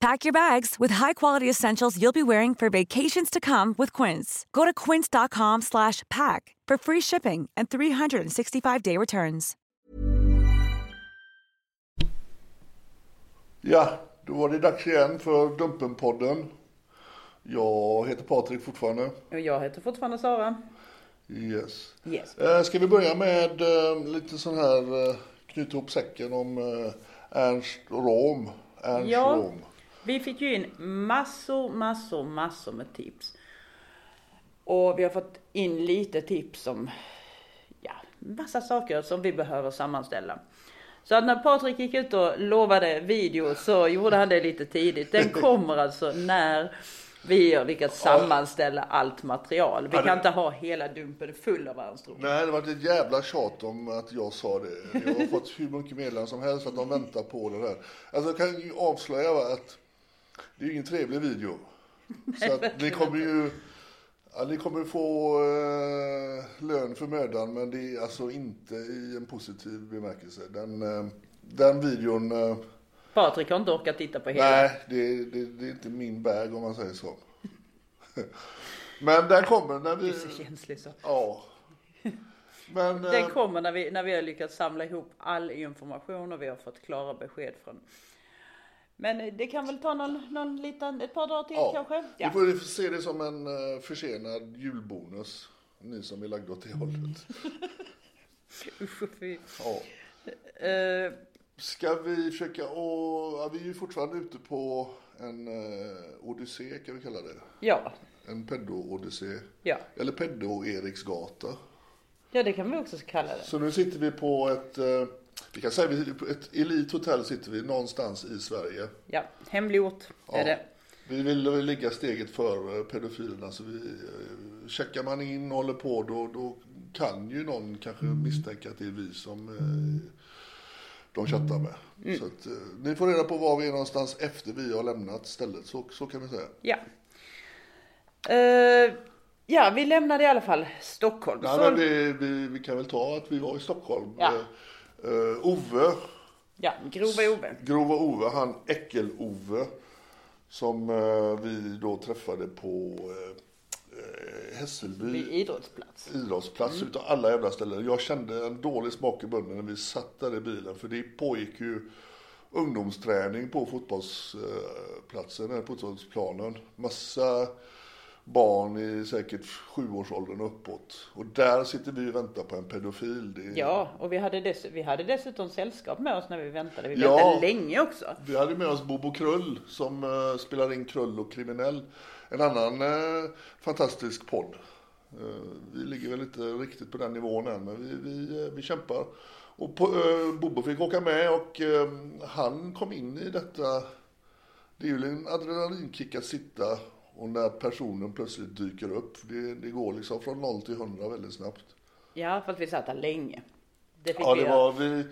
Pack your bags with high-quality essentials you'll be wearing for vacations to come with Quince. Go to quince.com slash pack for free shipping and 365-day returns. Ja, då var det dags igen för Dumpenpodden. Jag heter Patrik fortfarande. Och jag heter fortfarande Sara. Yes. Yes. Eh, Ska vi börja med eh, lite sån här eh, knyta ihop säcken om eh, Ernst Rom. Ernst Ja. Rom. Vi fick ju in massor, massor, massor med tips. Och vi har fått in lite tips om, ja, massa saker som vi behöver sammanställa. Så att när Patrik gick ut och lovade video så gjorde han det lite tidigt. Den kommer alltså när vi har lyckats sammanställa allt material. Vi kan inte ha hela dumpen full av Ernst Rom. Nej, det var ett jävla tjat om att jag sa det. Jag har fått hur mycket meddelanden som helst att de väntar på det här. Alltså jag kan ju avslöja att det är ju ingen trevlig video. Så att ni kommer ju ja, ni kommer få eh, lön för mödan men det är alltså inte i en positiv bemärkelse. Den, eh, den videon, eh, Patrik har inte orkat titta på hela. nej det, det, det är inte min bag om man säger så. men den kommer när vi, Du är så känslig så. ja. Men, eh, Den kommer när vi, när vi har lyckats samla ihop all information och vi har fått klara besked från. Men eh, det kan väl ta någon, någon liten, ett par dagar till Ja, kanske? vi får se det som en eh, försenad julbonus. Ni som är lagda åt det hållet. Usch och fy. Ja. Eh, Ska vi försöka och ja, vi är ju fortfarande ute på en uh, odyssé kan vi kalla det. ja, En pedo-odyssé. ja. Eller pedo-Eriksgata. ja, det kan vi också kalla det. Så nu sitter vi på ett, eh, vi kan säga vi- på ett elithotell sitter vi någonstans i Sverige. Ja, hemlig ort är Ja. det. Vi vill ligga steget före pedofilerna så vi, eh, checkar man in och håller på då, då kan ju någon kanske misstänka att det är vi som eh, de chattar med. Mm. Så att, eh, ni får reda på var vi är någonstans efter vi har lämnat stället, så, så kan vi säga. Ja. Eh, ja, vi lämnade i alla fall Stockholm. Nej, Så- men vi, vi, vi kan väl ta att vi var i Stockholm. Ja. Eh, Ove, Ja, grova Ove. Grova Ove, han Äckel-Ove, som eh, vi då träffade på eh, Hässelby. Vid idrottsplats. idrottsplats utav alla jävla ställen. Jag kände en dålig smak i munnen när vi satt där i bilen för det pågick ju ungdomsträning på fotbollsplatsen, eller fotbollsplanen. Massa barn i säkert sjuårsåldern uppåt. Och där sitter vi och väntar på en pedofil. Är... Ja, och vi hade, dess, vi hade dessutom sällskap med oss när vi väntade. Vi Ja. väntade länge också. Vi hade med oss Bobo Krull som uh, spelar in Krull och kriminell. En annan eh, fantastisk podd. Eh, vi ligger väl inte riktigt på den nivån än, men vi, vi, vi kämpar. Och på, Bobo fick åka med och han kom in i detta. Det är ju en adrenalinkick att sitta och när personen plötsligt dyker upp. Det, det går liksom från 0 till 100 väldigt snabbt. Ja, för att vi satt där länge. Det fick Ja, vi det göra. var vi. den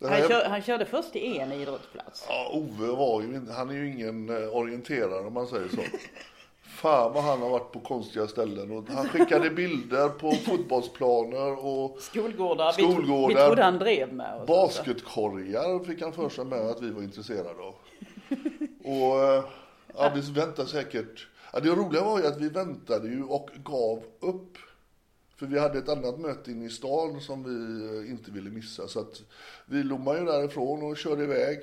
han, här- kör, han körde först till en idrottsplats. Ja, Ove var ju han är ju ingen eh, orienterare om man säger så. Fan vad han har varit på konstiga ställen. Och han skickade bilder på fotbollsplaner och Skolgårdar. Vi, Skolgårdar. vi trodde han drev med oss. basketkorgar fick han för sig med att vi var intresserade av. Och eh, ja, vi väntade säkert. Ja, det roliga var ju att vi väntade ju och gav upp. För vi hade ett annat möte inne i stan som vi eh, inte ville missa. Så att vi lommade ju därifrån och körde iväg.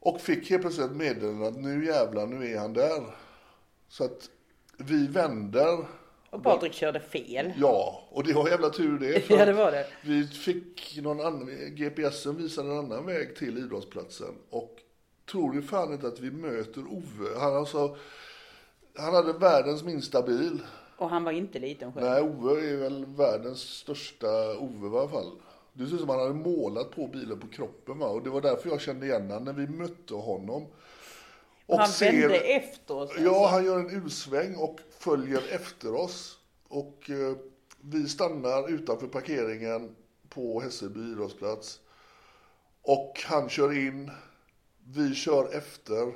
Och fick helt plötsligt ett meddelande att nu jävlar, nu är han där. Så att vi vänder. Och Patrik körde fel. Ja, och det var jävla tur det. Ja, det var det. Vi fick någon annan, GPSen visade en annan väg till idrottsplatsen. Och tror du fan inte att vi möter Ove? Han, alltså, han hade världens minsta bil. Och han var inte liten själv. Nej, Ove är väl världens största Ove i alla fall. Det ser ut som han hade målat på bilen på kroppen va? Och det var därför jag kände igen honom när vi mötte honom. Och han ser- vände efter oss. Ja, alltså. han gör en U-sväng och följer efter oss. Och eh, vi stannar utanför parkeringen på Hässelby idrottsplats. Och han kör in, vi kör efter.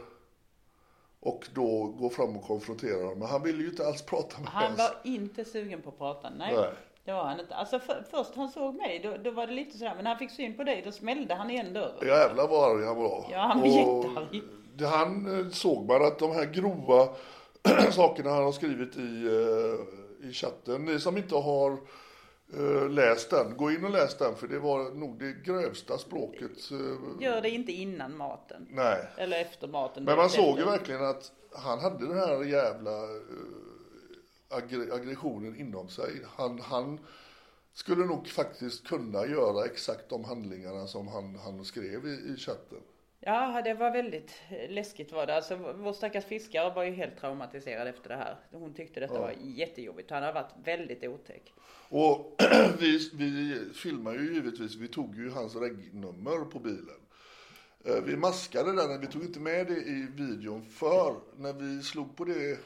Och då går fram och konfronterar honom. Men han ville ju inte alls prata med Han oss. var inte sugen på att prata. Nej. Nej. Det var han inte. Alltså för, först han såg mig, då, då var det lite sådär. Men när han fick syn på dig, då smällde han igen dörren. Jävlar vad arg han var. Ja, han var jättearg. det- Han eh, såg man att de här grova sakerna han har skrivit i, eh, i chatten. Som inte har eh, läst den, gå in och läs den för det var nog det grövsta språket. eh, Gör det inte innan maten. Nej. Eller efter maten. Men man såg ju verkligen att han hade den här jävla eh, aggre- aggressionen inom sig. Han, han skulle nog faktiskt kunna göra exakt de handlingarna som han, han skrev i, i chatten. Ja, det var väldigt eh, läskigt var det. Alltså vår stackars fiskare var ju helt traumatiserad efter det här. Hon tyckte detta var jättejobbigt. Han har varit väldigt otäck. Och vi, vi filmar ju givetvis, vi tog ju hans regnummer på bilen. Eh, Vi maskade den, men vi tog inte med det i videon för när vi slog på det eh,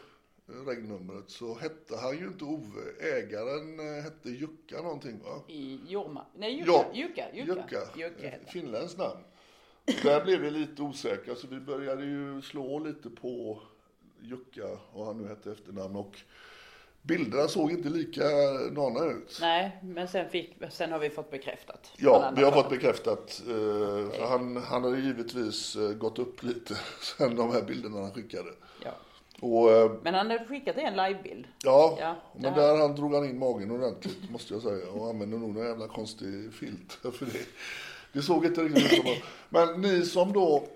regnumret så hette han ju inte Ove. Ägaren hette Jukka någonting va? I Jorma. Nej, Jukka. Ja, Jukka. Jukka. Jukka. Jukka. Finländskt namn. Där blev vi lite osäkra så vi började ju slå lite på Jukka och han nu hette efternamn och bilderna såg inte likadana ut. Nej, men sen, fick, sen har vi fått bekräftat. Ja, vi har fått bekräftat. Eh, han, han hade givetvis eh, gått upp lite sen de här bilderna han skickade. Ja. Och eh, Men han hade skickat en livebild. ja, Ja, men här- där han drog han in magen ordentligt måste jag säga. Och använde nog någon jävla konstig filt för det. Det såg inte riktigt ut som Men ni som då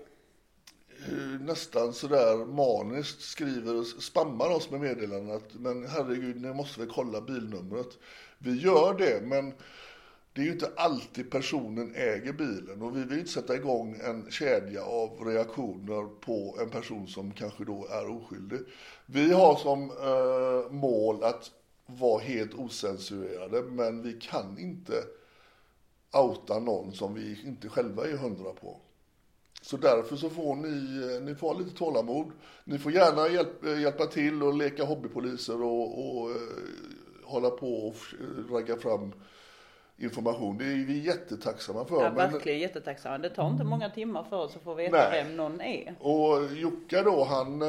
eh, nästan sådär maniskt skriver och spammar oss med meddelanden att men herregud, ni måste väl kolla bilnumret. Vi gör det, men det är ju inte alltid personen äger bilen och vi vill inte sätta igång en kedja av reaktioner på en person som kanske då är oskyldig. Vi har som eh, mål att vara helt osensurerade, men vi kan inte outa någon som vi inte själva är hundra på. Så därför så får ni, eh, ni får lite tålamod. Ni får gärna hjälp, eh, hjälpa till och leka hobbypoliser och, och eh, hålla på och ragga fram information. Det är vi jättetacksamma för. Ja, men- verkligen jättetacksamma. Det tar inte många timmar för oss att få veta Nej. vem någon är. Och Jocke då, han,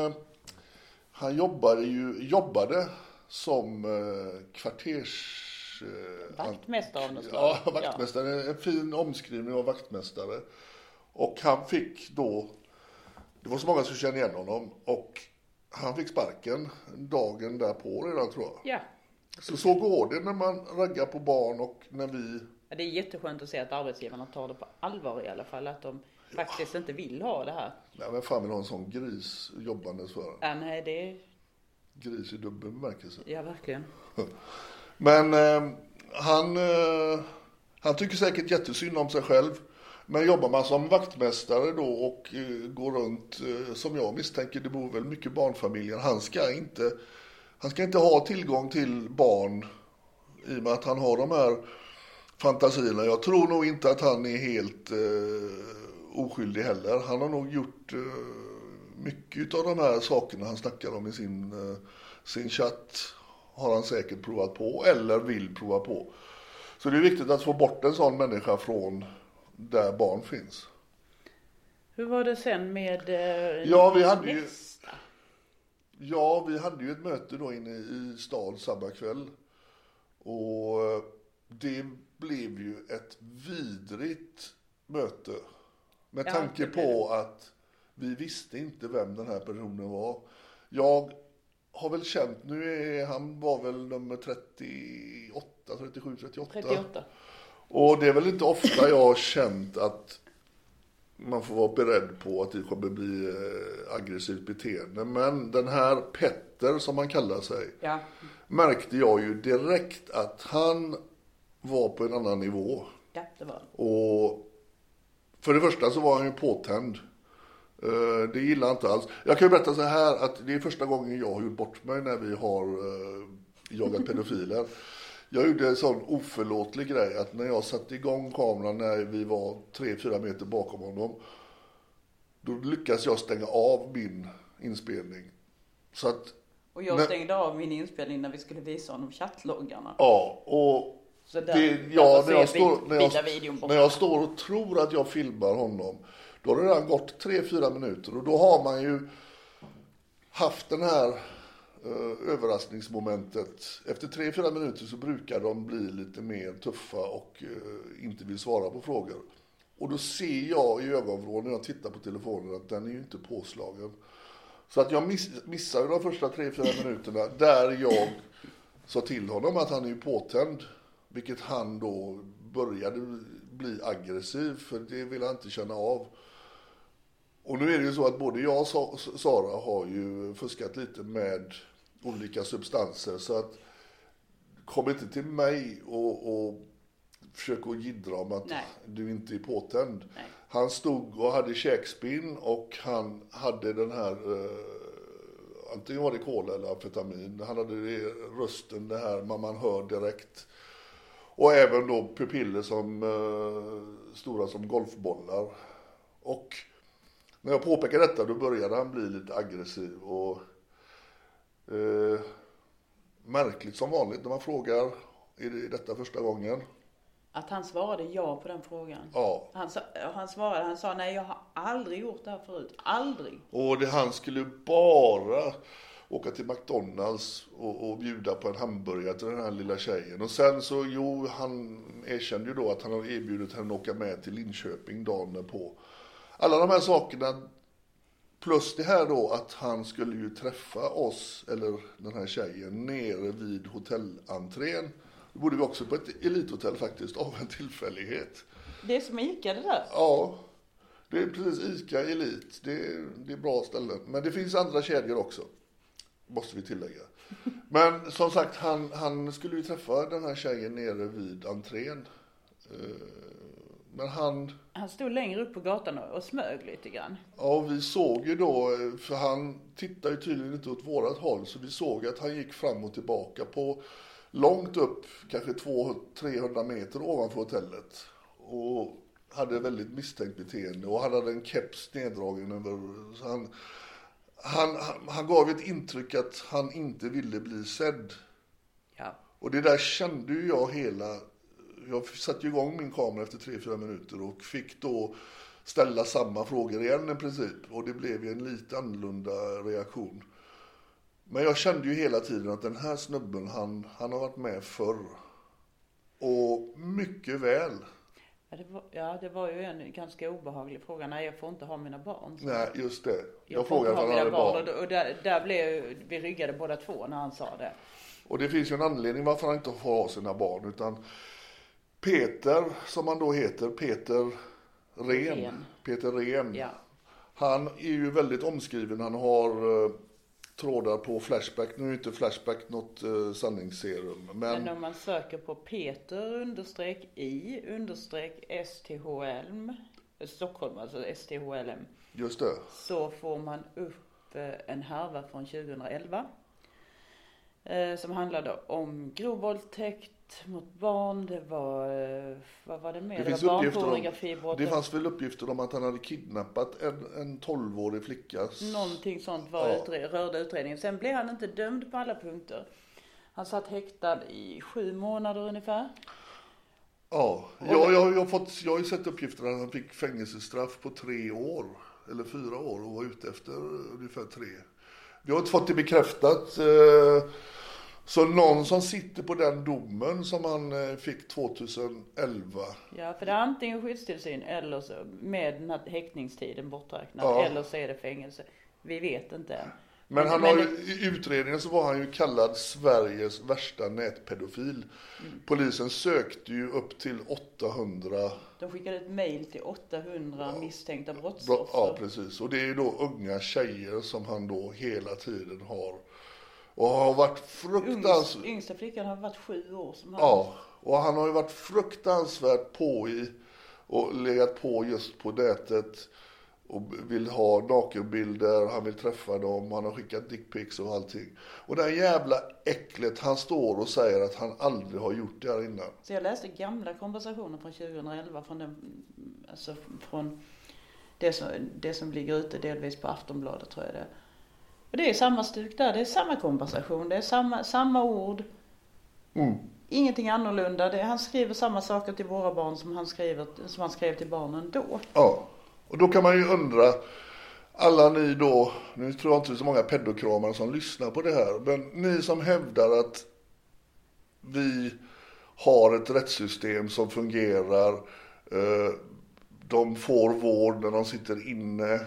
han jobbade ju, jobbade som eh, eh, Vaktmästare av något Ja, slag. vaktmästare. En fin omskrivning av vaktmästare. Och han fick då, det var så många som kände igen honom, och han fick sparken dagen därpå redan tror jag. Ja. Så så går det när man raggar på barn och när vi ja. Det är jätteskönt att se att arbetsgivarna tar det på allvar i alla fall. Att de faktiskt inte vill ha det här. Nej men fan vill ha en sån gris jobbandes för. Ja, nej, det är... Gris i dubbel bemärkelse. Ja, verkligen. Men eh, han, eh, han tycker säkert jättesynd om sig själv. Men jobbar man som vaktmästare då och eh, går runt, eh, som jag misstänker, det bor väl mycket barnfamiljer. Han ska inte, han ska inte ha tillgång till barn i och med att han har de här fantasierna. Jag tror nog inte att han är helt eh, oskyldig heller. Han har nog gjort eh, mycket av de här sakerna han snackar om i sin, eh, sin chatt. Har han säkert provat på eller vill prova på. Så det är viktigt att få bort en sån människa från där barn finns. Hur var det sen med eh, Ja, vi hade ju-? Ja, vi hade ju ett möte då inne i stan samma kväll. Och eh, det blev ju ett vidrigt möte. Med tanke på att vi visste inte vem den här personen var. Jag har väl känt, nu är han var väl nummer 38, 37, 38. 38. Och det är väl inte ofta jag har känt att man får vara beredd på att det kommer bli eh, aggressivt beteende. Men den här Petter som han kallar sig, Ja. märkte jag ju direkt att han var på en annan nivå. ja, det var. Och för det första så var han ju påtänd. Eh, Det gillar inte alls. Jag kan ju berätta så här att det är första gången jag har gjort bort mig när vi har eh, jagat pedofiler. Jag gjorde en sån oförlåtlig grej att när jag satte igång kameran när vi var 3-4 meter bakom honom. Då lyckades jag stänga av min inspelning. Så att, Och jag stängde av min inspelning när vi skulle visa honom chattloggarna. ja, och Så där, det, ja, när jag, står, när, jag, när jag står och tror att jag filmar honom, då har det redan gått 3-4 minuter och då har man ju haft den här eh, överraskningsmomentet. Efter 3-4 minuter så brukar de bli lite mer tuffa och eh, inte vill svara på frågor. Och då ser jag i ögonvrån när jag tittar på telefonen att den är ju inte påslagen. Så att jag miss, missade de första 3-4 minuterna där jag sa till honom att han är ju påtänd. Vilket han då började bli aggressiv för det vill han inte känna av. Och nu är det ju så att både jag och Sa- Sara har ju fuskat lite med olika substanser så att kom inte till mig och, och försök att jiddra om att Nej. du inte är påtänd. Nej. Han stod och hade käkspinn och han hade den här, eh, antingen var det kola eller amfetamin. Han hade det, rösten, det här man, man hör direkt. Och även då pupiller som eh, stora som golfbollar. Och när jag påpekade detta då började han bli lite aggressiv och eh, märkligt som vanligt när man frågar, är det detta första gången? Att han svarade ja på den frågan. Ja, Han, han svarade, han sa nej jag har aldrig gjort det här förut. Aldrig. Och det, han skulle bara åka till McDonalds och, och bjuda på en hamburgare till den här lilla tjejen. Och sen så, jo, han erkände ju då att han hade erbjudit henne att åka med till Linköping dagen på. Alla de här sakerna, plus det här då att han skulle ju träffa oss, eller den här tjejen, nere vid hotellentrén. Då bodde vi också på ett elithotell faktiskt, av en tillfällighet. Det är som Ica det där. Ja, det är precis ICA Elit. Det är, det är bra ställen. Men det finns andra kedjor också. Måste vi tillägga. Men som sagt, han, han skulle ju träffa den här tjejen nere vid entrén. Men han, Han stod längre upp på gatan och, smög lite grann. ja vi såg ju då, för han tittar ju tydligen inte åt vårat håll, så vi såg att han gick fram och tillbaka på långt upp, kanske 200-300 meter ovanför hotellet. Och hade väldigt misstänkt beteende och han hade en keps neddragen över, så han, han, han, han gav ett intryck att han inte ville bli sedd. Ja. Och det där kände ju jag hela... Jag satte igång min kamera efter 3-4 minuter och fick då ställa samma frågor igen i princip. Och det blev ju en lite annorlunda reaktion. Men jag kände ju hela tiden att den här snubben, han, han har varit med förr. Och mycket väl. Ja det, var, ja, det var ju en ganska obehaglig fråga. Nej, jag får inte ha mina barn. så. Nej, just det. Jag, jag frågade inte ha han mina hade barn. barn. Och, och där, där blev vi ryggade båda två när han sa det. Och det finns ju en anledning varför han inte får ha sina barn. Utan Peter, som han då heter, Peter Ren. Ren. Peter Ren. Ja. Han är ju väldigt omskriven. Han har eh, trådar på Flashback. Nu är inte Flashback något eh, sanningsserum. Men, Men om man söker på Peter understreck i understreck STHLM, Stockholm alltså STHLM, just det. så får man upp eh, en härva från 2011. eh, Som handlade om grov våldtäkt mot barn. Det var, eh, vad var det mer? Det Det, finns var om, barnpornografibrott. det fanns väl uppgifter om att han hade kidnappat en, en 12-årig flicka. Någonting sånt var Ja. utre- rörde utredningen. Sen blev han inte dömd på alla punkter. Han satt häktad i sju månader ungefär. Ja, jag, jag, jag, har fått, jag har ju sett uppgifter att han fick fängelsestraff på tre år. Eller fyra år och var ute efter ungefär tre. Vi har inte fått det bekräftat. eh, Så någon som sitter på den domen som han eh, fick 2011. Ja, för det är antingen skyddstillsyn eller så med den här häktningstiden borträknad. Ja. Eller så är det fängelse. Vi vet inte än. Men han har ju, i utredningen så var han ju kallad Sveriges värsta nätpedofil. Mm. Polisen sökte ju upp till 800 De skickade ett mail till 800 misstänkta Bra, brottsoffer. ja, precis. Och det är ju då unga tjejer som han då hela tiden har. Och har varit fruktansvärt... yngsta flickan har varit sju år som han. Ja, och han har ju varit fruktansvärt på i och legat på just på nätet och vill ha nakenbilder, han vill träffa dem, han har skickat dickpics och allting. Och det här jävla äcklet, han står och säger att han aldrig har gjort det här innan. Så jag läste gamla konversationer från 2011 från den, alltså från det som, det som ligger ute delvis på Aftonbladet tror jag det är. Och det är samma stuk där, det är samma konversation, det är samma, samma ord. Mm. Ingenting annorlunda. Det, han skriver samma saker till våra barn som han, skriver, som han skrev till barnen då. Ja, och då kan man ju undra, alla ni då, nu tror jag inte det är så många pedokramare som lyssnar på det här, men ni som hävdar att vi har ett rättssystem som fungerar, eh, de får vård när de sitter inne,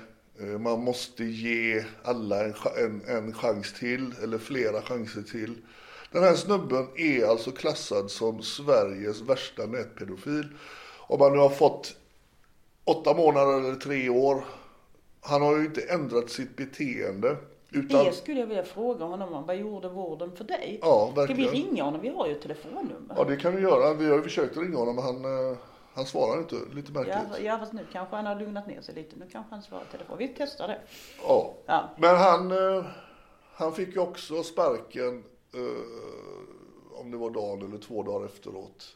man måste ge alla en, en, en chans till, eller flera chanser till. Den här snubben är alltså klassad som Sveriges värsta nätpedofil. Om man nu har fått åtta månader eller tre år. Han har ju inte ändrat sitt beteende. Utan, Det skulle jag vilja fråga honom om. Vad gjorde vården för dig? Ja, Ska vi verkligen. ringa honom? Vi har ju ett telefonnummer. ja, det kan vi göra. Vi har ju försökt ringa honom, men han, eh, han svarar inte. Lite märkligt. ja, fast nu kanske han har lugnat ner sig lite. Nu kanske han svarar telefon. Vi testar det. Ja. Ja. Men han, eh, han fick ju också sparken, eh, om det var dagen eller två dagar efteråt.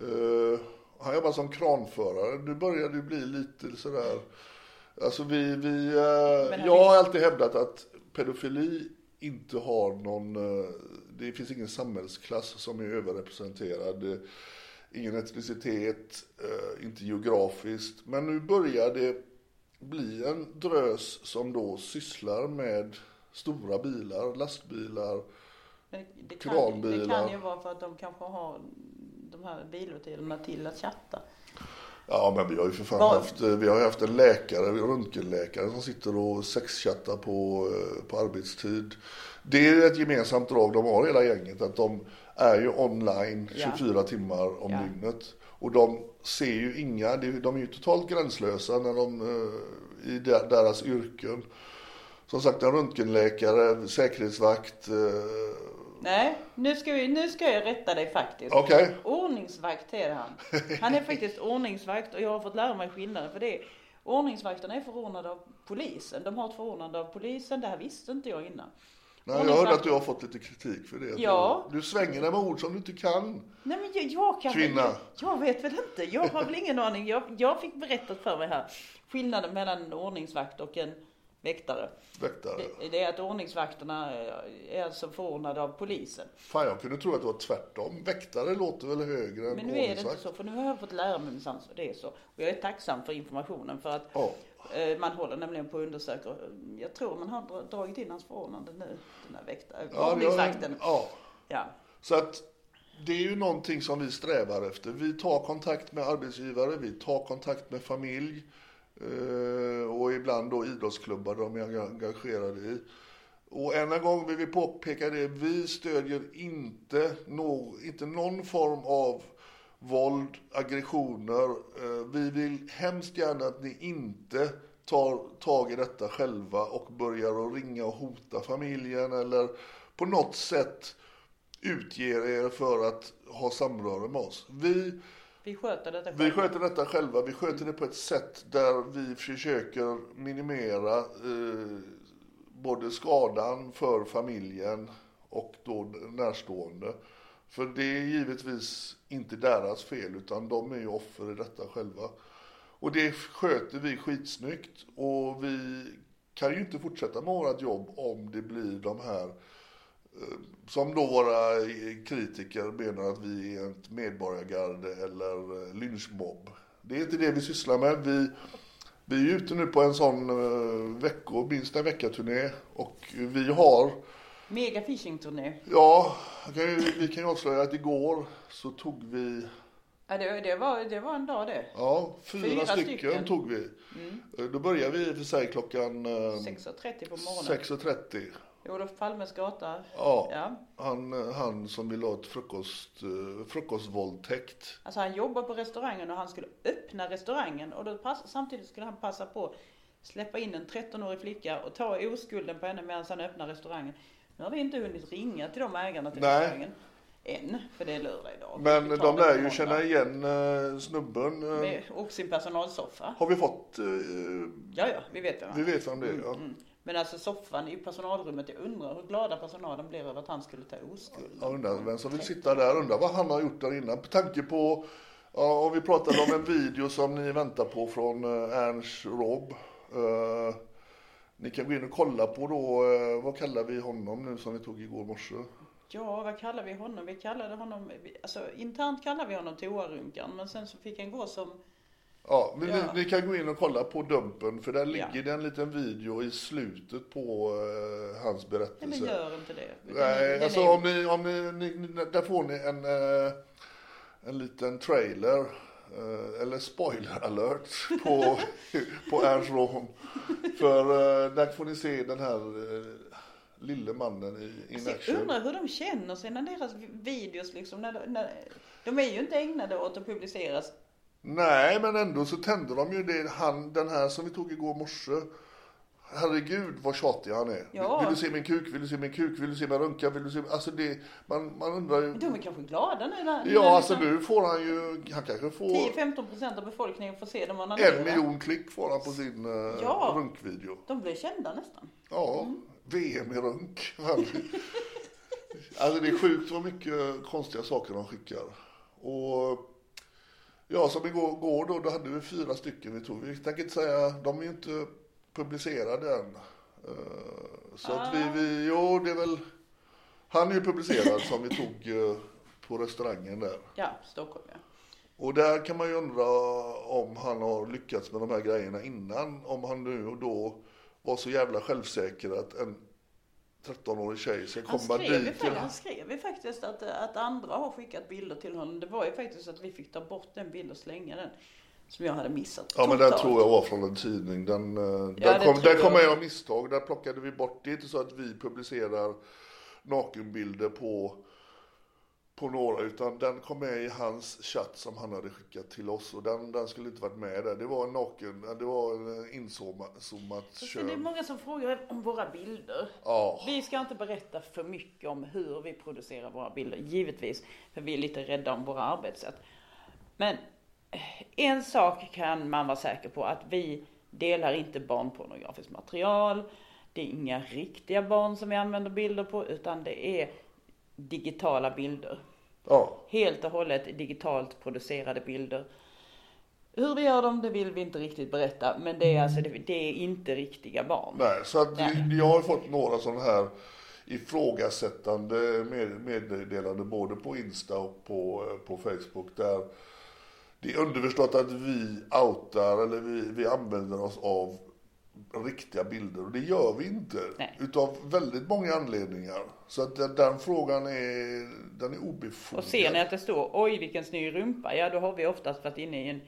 Eh, han jobbar som kranförare. Nu börjar det bli lite sådär, alltså vi, vi jag har alltid hävdat att pedofili inte har någon, det finns ingen samhällsklass som är överrepresenterad. Ingen etnicitet, eh, inte geografiskt. Men nu börjar det bli en drös som då sysslar med stora bilar, lastbilar. Det, det, kan, det Kranbilar. kan ju vara för att de kanske har de här bilhotellerna till att chatta. Ja men vi har ju för fan haft, eh, vi har haft en läkare, en röntgenläkare som sitter och sexchattar på, eh, på arbetstid. Det är ett gemensamt drag de har hela gänget, att de är ju online Ja. 24 timmar om Ja. dygnet. Och de ser ju inga, de är ju totalt gränslösa när de, eh, i de- deras yrken. Som sagt en röntgenläkare, säkerhetsvakt. Nej, nu ska, vi, nu ska jag rätta dig faktiskt. Okej. Ordningsvakt är han. Han är faktiskt ordningsvakt och jag har fått lära mig skillnaden för det. Ordningsvakterna är förordnade av polisen. De har ett förordnande av polisen. Det här visste inte jag innan. Nej, jag hörde att du har fått lite kritik för det. Ja. Du, svänger dig med ord som du inte kan. Nej men jag, jag kan Kvinna. Jag, jag vet väl inte. Jag har väl ingen aning. Jag, jag fick berättat för mig här. Skillnaden mellan en ordningsvakt och en väktare. Väktare. Det, det är att ordningsvakterna är alltså förordnade av polisen. Fan, jag kunde tro att det var tvärtom. Väktare låter väl högre än Men nu är det inte ordningsvakt. så. För nu har jag fått lära mig minsann det är så. Och jag är tacksam för informationen för att Ja. eh, man håller nämligen på att undersöka. Jag tror man har dra- dragit in hans förordnande nu. Den här väktaren. Ja, ordningsvakten. Ja. Ja. Så att det är ju någonting som vi strävar efter. Vi tar kontakt med arbetsgivare, vi tar kontakt med familj eh, Eh, och ibland då idrottsklubbar de är engagerade i. Och än en gång vill vi påpeka det, vi stödjer inte, no, inte någon form av våld, aggressioner. Eh, vi vill hemskt gärna att ni inte tar tag i detta själva och börjar att ringa och hota familjen eller på något sätt utger er för att ha samröre med oss. Vi, vi sköter detta vi själva. sköter detta själva. Vi sköter det på ett sätt där vi försöker minimera eh, både skadan för familjen och då närstående. För det är givetvis inte deras fel utan de är ju offer i detta själva. Och det sköter vi skitsnyggt och vi kan ju inte fortsätta med vårt jobb om det blir de här som då våra kritiker menar att vi är ett medborgargarde eller eh, lynchmobb. Det är inte det vi sysslar med. Vi, Vi är ute nu på en sån uh, vecko, minst en veckaturné och vi har, Mega fishing-turné. ja, vi kan ju avslöja att igår så tog vi, Ja, det, det, var, det var en dag det. ja, fyra, Fyra stycken, stycken. tog vi. Eh, Då börjar vi i och för sig klockan uh, 6.30 på morgonen. 6.30. Olof Palmes gata. Ja, Ja. Han, eh, han som vill ha ett frukost, uh, frukostvåldtäkt. Alltså han jobbar på restaurangen och han skulle öppna restaurangen och då pass, samtidigt skulle han passa på släppa in en 13-årig flicka och ta oskulden på henne medan han öppnar restaurangen. Nu har vi inte hunnit ringa till de ägarna till Nej. restaurangen. Än, för det är lördag idag. Men de lär ju känna igen uh, snubben. eh, Med, och sin personalsoffa. har vi fått, eh, Ja, ja, vi vet vem vi vet vem det är. Ja. Mm. Men alltså soffan i personalrummet, jag undrar hur glada personalen blev över att han skulle ta oskulden. Jag undrar vem som vill sitta där, undrar vad han har gjort där innan. På tanke på, ja, vi pratade om en video som ni väntar på från uh, Ernst Rob. Eh, ni kan gå in och kolla på då, eh, vad kallar vi honom nu som vi tog igår morse? Ja, vad kallar vi honom? Vi kallade honom, alltså internt kallar vi honom toarunkan, men sen så fick han gå som Ja, men Ja. Ni, ni kan gå in och kolla på Dumpen för där ligger Ja. det en liten video i slutet på eh, hans Nej berättelse. men gör inte det. Den- Nej, den alltså är- om ni, om ni, ni, där får ni en, eh, en liten trailer, eh, eller spoiler alert på, på Ernst Rom. För där får ni se den här lille mannen i in Alltså, jag action. undrar hur de känner sig när deras videos liksom, när, när, de är ju inte ägnade åt att publiceras. Nej, men ändå så tände de ju det. Han, den här som vi tog igår morse. Herregud vad tjatig han är. Ja. Vill du se min kuk? Vill du se min kuk? Vill du se min runka? Vill du se... Alltså det, man, man undrar ju. De är kanske glada nu när, Ja, alltså liksom nu får han ju, han kanske får 10-15 procent av befolkningen får se dem en onanera. miljon klick får han på sin uh, Ja. runkvideo. De blir kända nästan. Ja, VM i runk. alltså det är sjukt vad mycket konstiga saker de skickar. Och ja, som igår går då, då hade vi fyra stycken vi tog. Vi tänker inte säga, de är ju inte publicerade än. Eh, Så att vi, vi, jo det är väl, han är ju publicerad som vi tog eh, på restaurangen där. Ja, Stockholm ja. Och där kan man ju undra om han har lyckats med de här grejerna innan. Om han nu och då var så jävla självsäker att en 13-årig tjej ska Han komma skrev, ju, dit han skrev ju faktiskt att, att andra har skickat bilder till honom. Det var ju faktiskt att vi fick ta bort den bilden och slänga den. Som jag hade missat. Ja men den tror jag var från en tidning. Den, eh, Ja, den kom, jag kom också. av misstag. Där plockade vi bort. Det är inte så att vi publicerar nakenbilder på, på några. Utan den kom med i hans chatt som han hade skickat till oss. Och den, den skulle inte varit med där. Det var en naken, det var en inzoomat zoomat Så det är kön. många som frågar om våra bilder. Ja. Vi ska inte berätta för mycket om hur vi producerar våra bilder, givetvis. För vi är lite rädda om våra arbetssätt. Men eh, en sak kan man vara säker på, att vi delar inte barnpornografiskt material. Det är inga riktiga barn som vi använder bilder på, utan det är digitala bilder. Ja. Helt och hållet digitalt producerade bilder. Hur vi gör dem, det vill vi inte riktigt berätta. Men det är alltså, det, det är inte riktiga barn. Nej, så att Nej. jag har fått några sådana här ifrågasättande med- meddelanden både på Insta och på, på Facebook där det är underförstått att vi outar eller vi, vi använder oss av riktiga bilder och det gör vi inte. Nej. Utav väldigt många anledningar. Så att den, den frågan är, den är obefogad. Och ser ni att det står oj vilken snygg rumpa, ja då har vi oftast varit inne i en,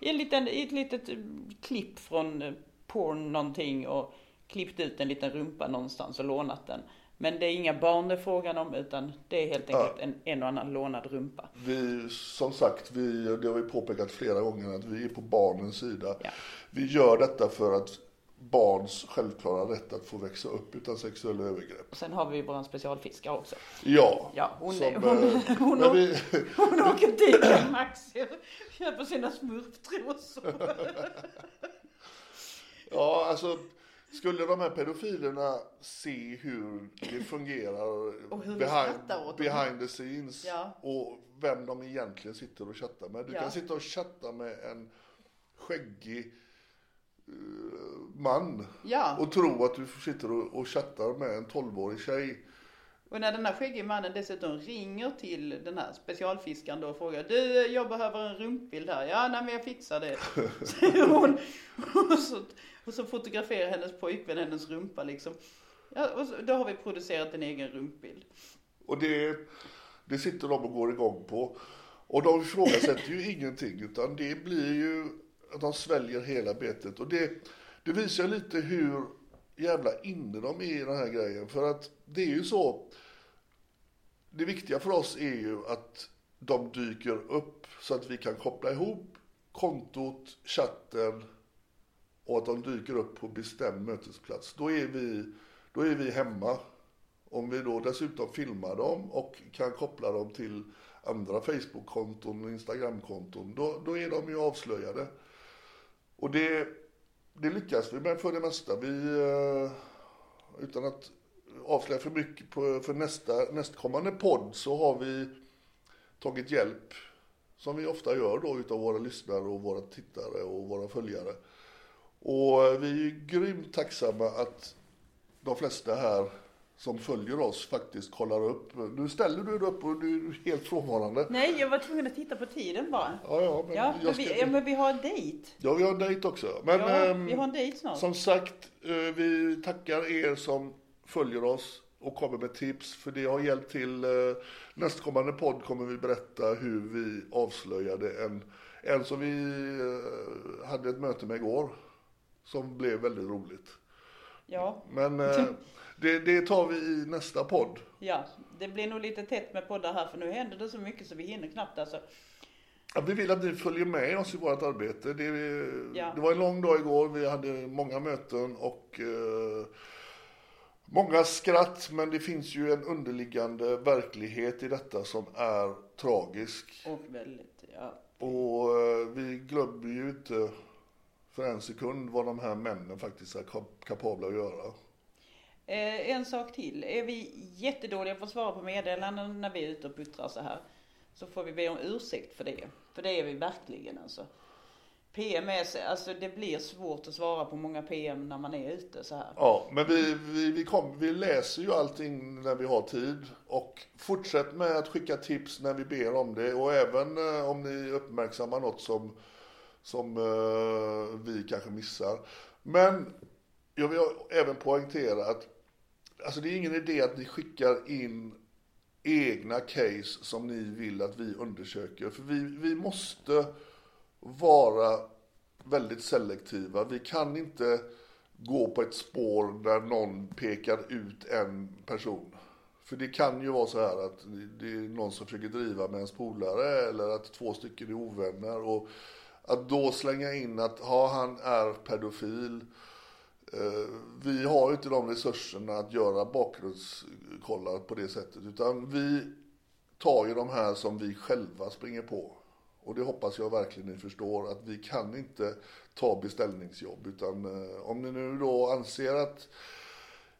i en liten, i ett litet eh, klipp från eh, porn någonting och klippt ut en liten rumpa någonstans och lånat den. Men det är inga barn det är frågan om utan det är helt enkelt en, en och annan lånad rumpa. Vi, som sagt, vi, det har vi påpekat flera gånger att vi är på barnens sida. Ja. Vi gör detta för att barns självklara rätt att få växa upp utan sexuella övergrepp. Och sen har vi våran specialfiskare också. Ja. Ja, hon, som, är, hon, eh, hon, hon, vi, hon åker dit Maxi och köper sina smurftrosor. ja, alltså skulle de här pedofilerna se hur det fungerar Och hur behind, behind the scenes Ja. och vem de egentligen sitter och chattar med. Du Ja. kan sitta och chatta med en skäggig man Ja. och tro att du sitter och, och chattar med en 12-årig tjej. Och när den här skäggige mannen dessutom ringer till den här specialfiskaren då och frågar Du, jag behöver en rumpbild här. Ja, nej men jag fixar det. Säger hon. Och så, och så fotograferar hennes pojkvän hennes rumpa liksom. Ja, och så, då har vi producerat en egen rumpbild. Och det, det sitter de och går igång på. Och de ifrågasätter ju ingenting utan det blir ju att de sväljer hela betet. Och det, det visar lite hur jävla inne de är i den här grejen. För att det är ju så. Det viktiga för oss är ju att de dyker upp så att vi kan koppla ihop kontot, chatten och att de dyker upp på bestämd mötesplats. Då är vi, då är vi hemma. Om vi då dessutom filmar dem och kan koppla dem till andra Facebook-konton och Instagram-konton, då, då är de ju avslöjade. Och det, det lyckas vi med för det mesta. Vi, eh, utan att avslöja för mycket på, för nästa, nästkommande podd så har vi tagit hjälp, som vi ofta gör då, utav våra lyssnare och våra tittare och våra följare. Och vi är grymt tacksamma att de flesta här som följer oss faktiskt kollar upp. Nu ställer du dig upp och du är helt frånvarande. Nej, jag var tvungen att titta på tiden bara. Ja, ja, men, Ja, men ska... vi, ja, men vi har en dejt. ja, vi har en dejt också. Men Ja, ehm, vi har en dejt snart. som sagt, eh, vi tackar er som följer oss och kommer med tips. För det har hjälpt till. eh, Nästkommande podd kommer vi berätta hur vi avslöjade en, en som vi eh, hade ett möte med igår. Som blev väldigt roligt. Ja, Men det, det tar vi i nästa podd. ja, det blir nog lite tätt med poddar här för nu händer det så mycket så vi hinner knappt alltså. Ja, vi vill att ni följer med oss i vårt arbete. Det, Ja. det var en lång dag igår. Vi hade många möten och eh, många skratt. Men det finns ju en underliggande verklighet i detta som är tragisk. Och väldigt, ja. Och eh, vi glömmer ju inte för en sekund vad de här männen faktiskt är kap- kapabla att göra. Eh, en sak till. Är vi jättedåliga på att svara på meddelanden när vi är ute och puttrar så här. Så får vi be om ursäkt för det. För det är vi verkligen alltså. PM är, alltså det blir svårt att svara på många PM när man är ute så här. Ja, men vi, vi, vi, kom, vi läser ju allting när vi har tid och fortsätt med att skicka tips när vi ber om det och även eh, om ni uppmärksammar något som, som eh, vi kanske missar. Men jag vill även poängtera att alltså det är ingen idé att ni skickar in egna case som ni vill att vi undersöker. För vi, vi måste vara väldigt selektiva. Vi kan inte gå på ett spår där någon pekar ut en person. För det kan ju vara så här att det är någon som försöker driva med ens polare eller att två stycken är ovänner. Och att då slänga in att ja, han är pedofil. Eh, Vi har ju inte de resurserna att göra bakgrundskollar på det sättet. Utan vi tar ju de här som vi själva springer på. Och det hoppas jag verkligen ni förstår att vi kan inte ta beställningsjobb. Utan eh, om ni nu då anser att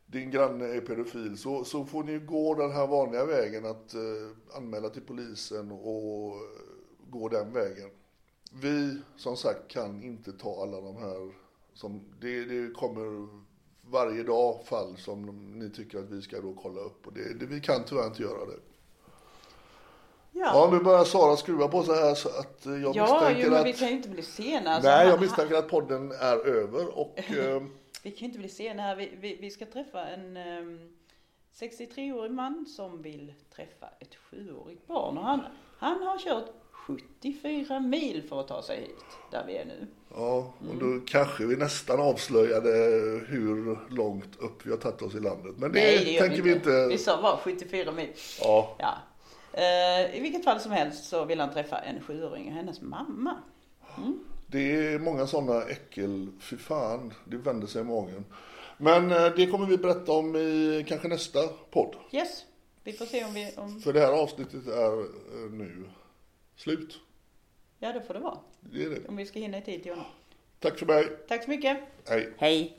din granne är pedofil så, så får ni gå den här vanliga vägen att eh, anmäla till polisen och gå den vägen. Vi som sagt kan inte ta alla de här som det, det kommer varje dag fall som ni tycker att vi ska då kolla upp och det, det, vi kan tyvärr inte göra det. Ja, nu börjar Sara skruva på sig här så att eh, jag Ja, misstänker jo, men att... vi kan ju inte bli sena. Alltså, Nej, jag misstänker att podden är över och eh, Vi kan ju inte bli sena här. Vi, vi, vi ska träffa en ehm, 63-årig man som vill träffa ett sjuårigt barn. Och han, han har kört 74 mil för att ta sig hit, där vi är nu. Ja, och Mm. då kanske vi nästan avslöjade hur långt upp vi har tagit oss i landet. Men det, Nej, det tänker vi inte. Vi sa bara 74 mil. Ja, Ja. Eh, I vilket fall som helst så vill han träffa en sjuåring och hennes mamma. det är många sådana äckel, fy fan, det vänder sig i magen. Men eh, det kommer vi berätta om i kanske nästa podd. Yes, vi får se om vi... Om... För det här avsnittet är eh, nu slut. Ja, det får det vara. Det är det. Om vi ska hinna i tid till honom. Tack för mig. Tack så mycket. Hej. Hej.